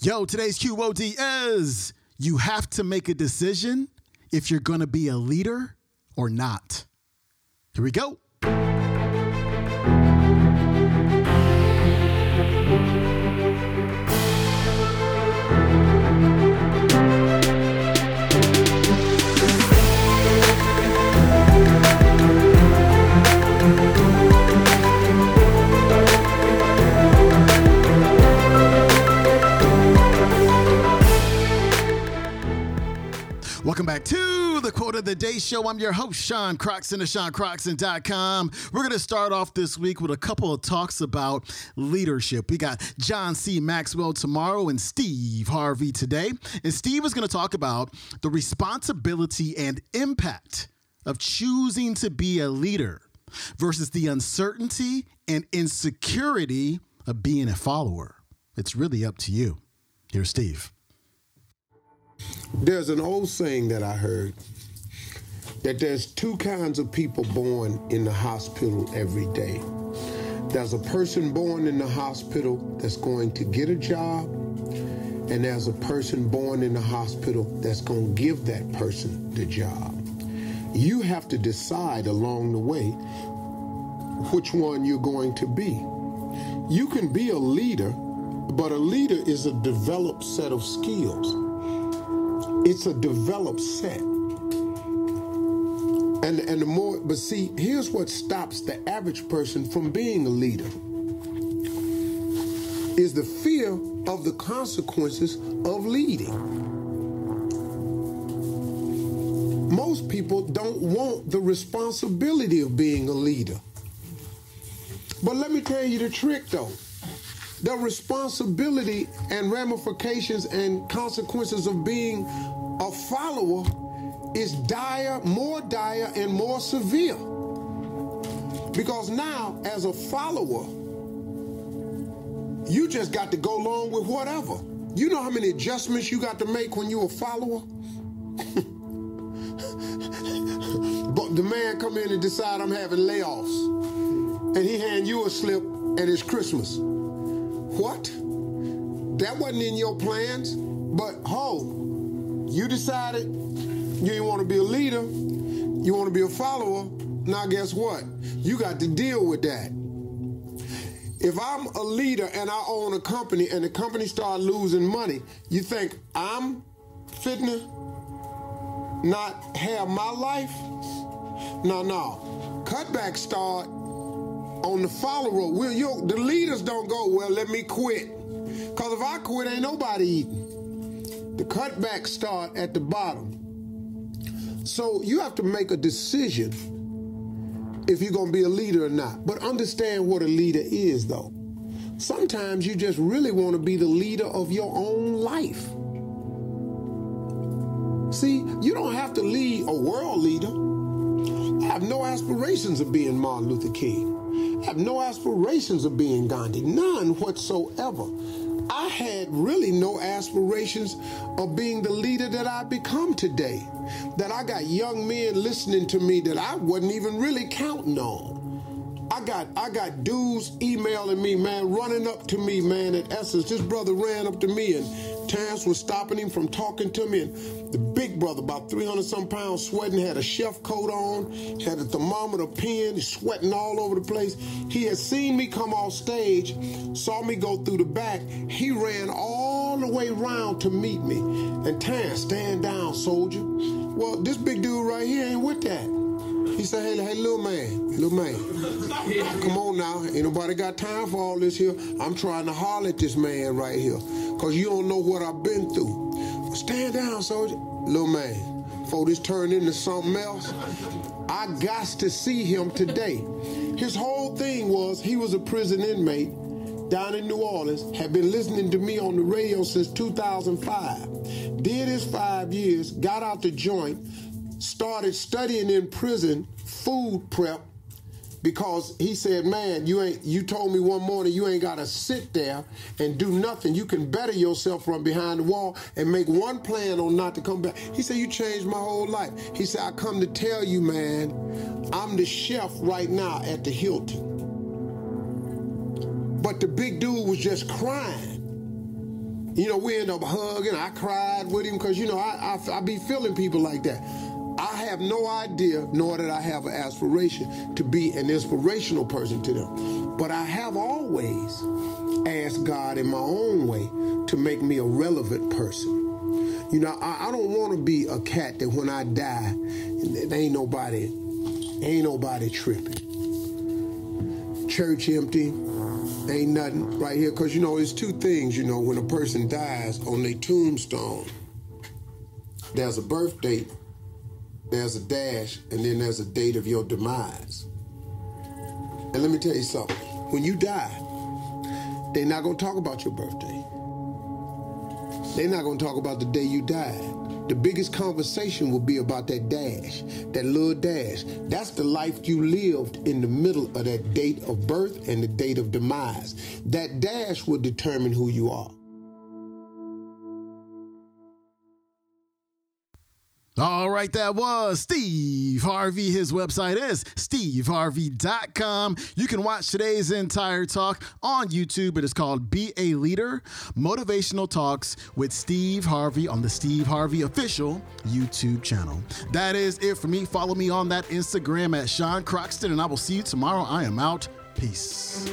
Yo, today's QOD is you have to make a decision if you're going to be a leader or not. Here we go. The Day Show. I'm your host, Sean Croxton of SeanCroxton.com. We're going to start off this week with a couple of talks about leadership. We got John C. Maxwell tomorrow and Steve Harvey today. And Steve is going to talk about the responsibility and impact of choosing to be a leader versus the uncertainty and insecurity of being a follower. It's really up to you. Here's Steve. There's an old saying that I heard that there's two kinds of people born in the hospital every day. There's a person born in the hospital that's going to get a job, and there's a person born in the hospital that's going to give that person the job. You have to decide along the way which one you're going to be. You can be a leader, but a leader is a developed set of skills. It's a developed set. And and the more but see, here's what stops the average person from being a leader is the fear of the consequences of leading. Most people don't want the responsibility of being a leader. But let me tell you the trick though. The responsibility and ramifications and consequences of being a follower is dire, more dire, and more severe. Because now, as a follower, you just got to go along with whatever. You know how many adjustments you got to make when you're a follower? but the man come in and decide I'm having layoffs, and he hand you a slip, and it's Christmas. What? That wasn't in your plans, but ho, you decided you didn't want to be a leader, you want to be a follower. Now, guess what? You got to deal with that. If I'm a leader and I own a company and the company start losing money, you think I'm fitting not have my life? No, no. Cutbacks start on the follower. Will you, the leaders don't go, well, let me quit. Because if I quit, ain't nobody eating. The cutbacks start at the bottom. So you have to make a decision if you're going to be a leader or not. But understand what a leader is, though. Sometimes you just really want to be the leader of your own life. See, you don't have to lead a world leader. I have no aspirations of being Martin Luther King. I have no aspirations of being Gandhi. None whatsoever. I had really no aspirations of being the leader that I become today. That I got young men listening to me that I wasn't even really counting on. I got I got dudes emailing me, man, running up to me, man. At Essence, this brother ran up to me and Terrence was stopping him from talking to me. And the big brother, about 300 some pounds, sweating, had a chef coat on, had a thermometer pen, sweating all over the place. He had seen me come off stage, saw me go through the back. He ran all the way around to meet me. And Terrence, stand down, soldier. Well, this big dude right here ain't with that. He said, hey, hey, little man, little man, come on now. Ain't nobody got time for all this here. I'm trying to holler at this man right here. Because you don't know what I've been through. Stand down, soldier. Little man, before this turned into something else, I got to see him today. His whole thing was he was a prison inmate down in New Orleans, had been listening to me on the radio since 2005. Did his five years, got out the joint, started studying in prison food prep because he said, "Man, you ain't you told me one morning you ain't got to sit there and do nothing. You can better yourself from behind the wall and make one plan on not to come back." He said, "You changed my whole life." He said, "I come to tell you, man, I'm the chef right now at the Hilton." But the big dude was just crying. You know, we end up hugging. I cried with him because, you know, I, I, I be feeling people like that. I have no idea, nor did I have an aspiration to be an inspirational person to them. But I have always asked God in my own way to make me a relevant person. You know, I, I don't want to be a cat that when I die, ain't nobody, ain't nobody tripping. Church empty, ain't nothing right here. Cause you know, it's two things. You know, when a person dies on their tombstone, there's a birth date, there's a dash, and then there's a date of your demise. And let me tell you something. When you die, they're not gonna talk about your birthday. They're not going to talk about the day you died. The biggest conversation will be about that dash, that little dash. That's the life you lived in the middle of that date of birth and the date of demise. That dash will determine who you are. All right, that was Steve Harvey. His website is steveharvey.com. You can watch today's entire talk on YouTube. It is called Be a Leader Motivational Talks with Steve Harvey on the Steve Harvey official YouTube channel. That is it for me. Follow me on that Instagram at Sean Croxton, and I will see you tomorrow. I am out. Peace.